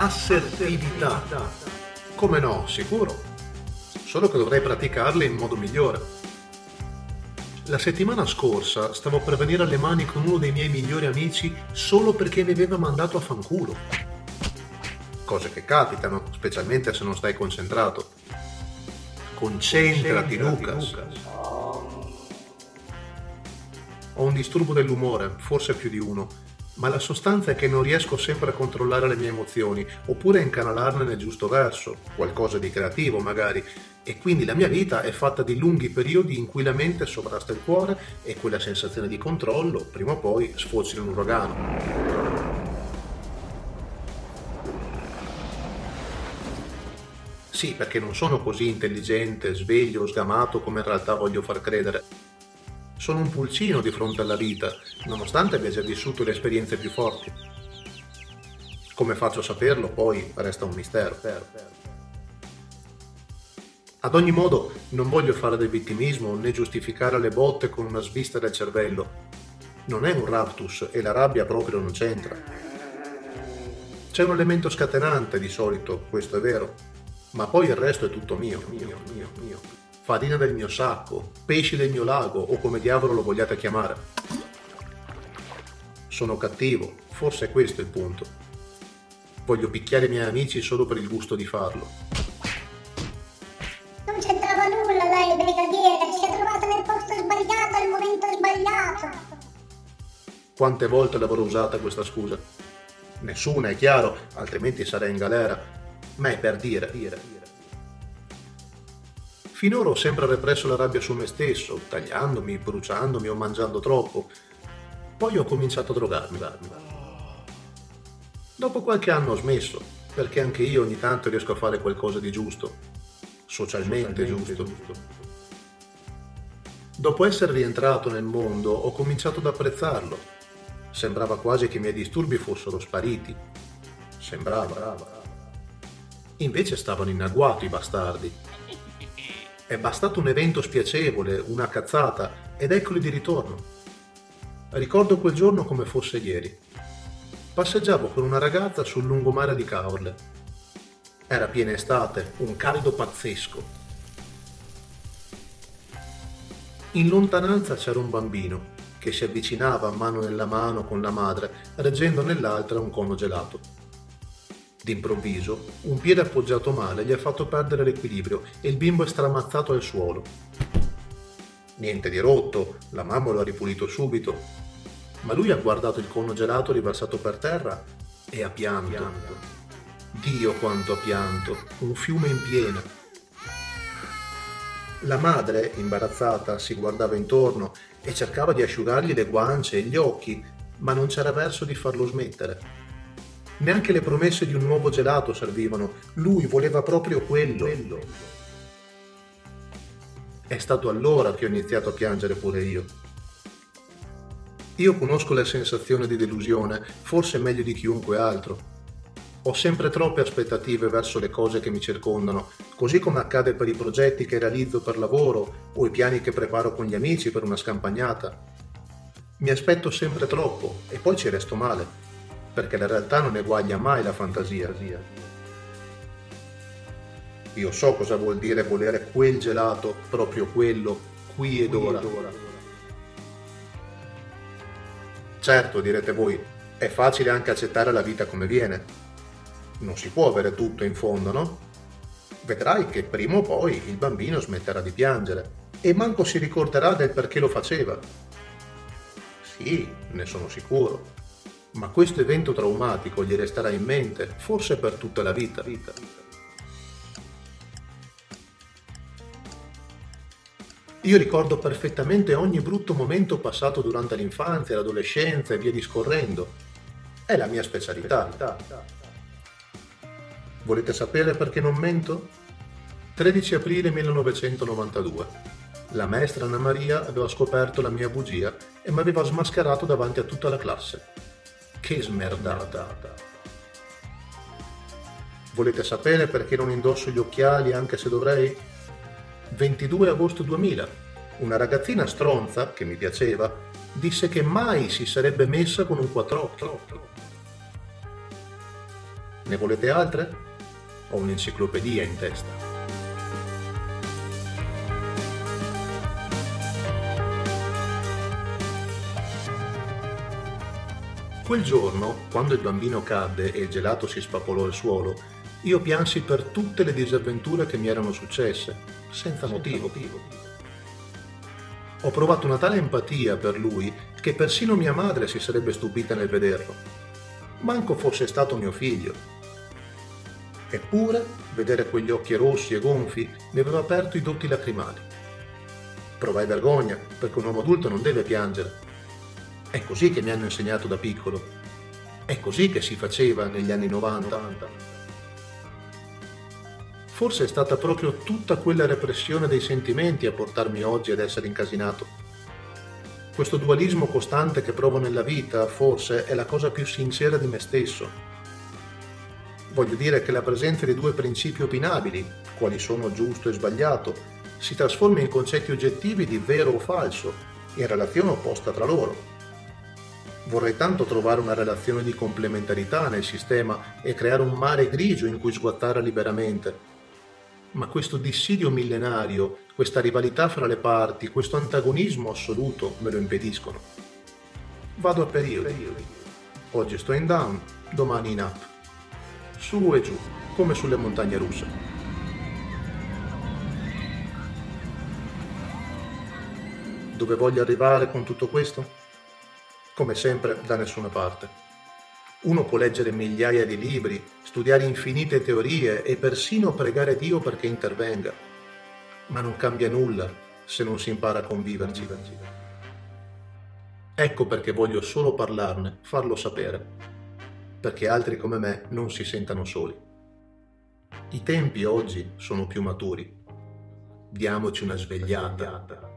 Assertività. Come no, sicuro. Solo che dovrei praticarle in modo migliore. La settimana scorsa stavo per venire alle mani con uno dei miei migliori amici solo perché mi aveva mandato a fanculo. Cose che capitano, specialmente se non stai concentrato. Concentrati, Lucas. Ho un disturbo dell'umore, forse più di uno, ma la sostanza è che non riesco sempre a controllare le mie emozioni, oppure a incanalarne nel giusto verso, qualcosa di creativo magari, e quindi la mia vita è fatta di lunghi periodi in cui la mente sovrasta il cuore e quella sensazione di controllo, prima o poi, sfocia in un uragano. Sì, perché non sono così intelligente, sveglio, sgamato come in realtà voglio far credere. Sono un pulcino di fronte alla vita, nonostante abbia già vissuto le esperienze più forti. Come faccio a saperlo, poi resta un mistero. Ad ogni modo, non voglio fare del vittimismo né giustificare le botte con una svista del cervello. Non è un raptus e la rabbia proprio non c'entra. C'è un elemento scatenante di solito, questo è vero, ma poi il resto è tutto mio, mio, mio, mio farina del mio sacco, pesci del mio lago o come diavolo lo vogliate chiamare. Sono cattivo, forse è questo il punto. Voglio picchiare i miei amici solo per il gusto di farlo. Non c'entrava nulla lei, brigadiere, si è trovato nel posto sbagliato al momento sbagliato. Quante volte l'avrò usata questa scusa? Nessuna, è chiaro, altrimenti sarei in galera. Ma è per dire, dire, dire. Finora ho sempre represso la rabbia su me stesso, tagliandomi, bruciandomi o mangiando troppo. Poi ho cominciato a drogarmi. Dopo qualche anno ho smesso, perché anche io ogni tanto riesco a fare qualcosa di giusto. Socialmente, Socialmente giusto. giusto. Dopo essere rientrato nel mondo ho cominciato ad apprezzarlo. Sembrava quasi che i miei disturbi fossero spariti. Sembrava. Invece stavano in agguato i bastardi è bastato un evento spiacevole, una cazzata, ed eccoli di ritorno. Ricordo quel giorno come fosse ieri. Passeggiavo con una ragazza sul lungomare di Caorle. Era piena estate, un caldo pazzesco. In lontananza c'era un bambino che si avvicinava mano nella mano con la madre, reggendo nell'altra un cono gelato. D'improvviso, un piede appoggiato male gli ha fatto perdere l'equilibrio e il bimbo è stramazzato al suolo. Niente di rotto, la mamma lo ha ripulito subito, ma lui ha guardato il cono gelato riversato per terra e ha pianto. pianto. Dio quanto ha pianto, un fiume in piena. La madre, imbarazzata, si guardava intorno e cercava di asciugargli le guance e gli occhi, ma non c'era verso di farlo smettere. Neanche le promesse di un nuovo gelato servivano, lui voleva proprio quello. quello. È stato allora che ho iniziato a piangere pure io. Io conosco la sensazione di delusione, forse meglio di chiunque altro. Ho sempre troppe aspettative verso le cose che mi circondano, così come accade per i progetti che realizzo per lavoro o i piani che preparo con gli amici per una scampagnata. Mi aspetto sempre troppo e poi ci resto male perché la realtà non eguaglia mai la fantasia. Io so cosa vuol dire volere quel gelato, proprio quello, qui ed ora. Certo, direte voi, è facile anche accettare la vita come viene. Non si può avere tutto in fondo, no? Vedrai che prima o poi il bambino smetterà di piangere e manco si ricorderà del perché lo faceva. Sì, ne sono sicuro ma questo evento traumatico gli resterà in mente, forse per tutta la vita. vita. Io ricordo perfettamente ogni brutto momento passato durante l'infanzia, l'adolescenza e via discorrendo. È la mia specialità. Volete sapere perché non mento? 13 aprile 1992. La maestra Anna Maria aveva scoperto la mia bugia e mi aveva smascherato davanti a tutta la classe. Che smerdata. Volete sapere perché non indosso gli occhiali anche se dovrei? 22 agosto 2000. Una ragazzina stronza, che mi piaceva, disse che mai si sarebbe messa con un quattrocchi. Ne volete altre? Ho un'enciclopedia in testa. Quel giorno, quando il bambino cadde e il gelato si spappolò al suolo, io piansi per tutte le disavventure che mi erano successe, senza motivo. Ho provato una tale empatia per lui che persino mia madre si sarebbe stupita nel vederlo. Manco fosse stato mio figlio. Eppure, vedere quegli occhi rossi e gonfi mi aveva aperto i dotti lacrimali. Provai vergogna, perché un uomo adulto non deve piangere, è così che mi hanno insegnato da piccolo. È così che si faceva negli anni 90. Forse è stata proprio tutta quella repressione dei sentimenti a portarmi oggi ad essere incasinato. Questo dualismo costante che provo nella vita, forse, è la cosa più sincera di me stesso. Voglio dire che la presenza di due principi opinabili, quali sono giusto e sbagliato, si trasforma in concetti oggettivi di vero o falso, in relazione opposta tra loro. Vorrei tanto trovare una relazione di complementarità nel sistema e creare un mare grigio in cui sguattare liberamente. Ma questo dissidio millenario, questa rivalità fra le parti, questo antagonismo assoluto me lo impediscono. Vado a periodi. Oggi sto in down, domani in up. Su e giù, come sulle montagne russe. Dove voglio arrivare con tutto questo? Come sempre da nessuna parte. Uno può leggere migliaia di libri, studiare infinite teorie e persino pregare Dio perché intervenga, ma non cambia nulla se non si impara a conviverci. Ecco perché voglio solo parlarne, farlo sapere, perché altri come me non si sentano soli. I tempi oggi sono più maturi. Diamoci una svegliata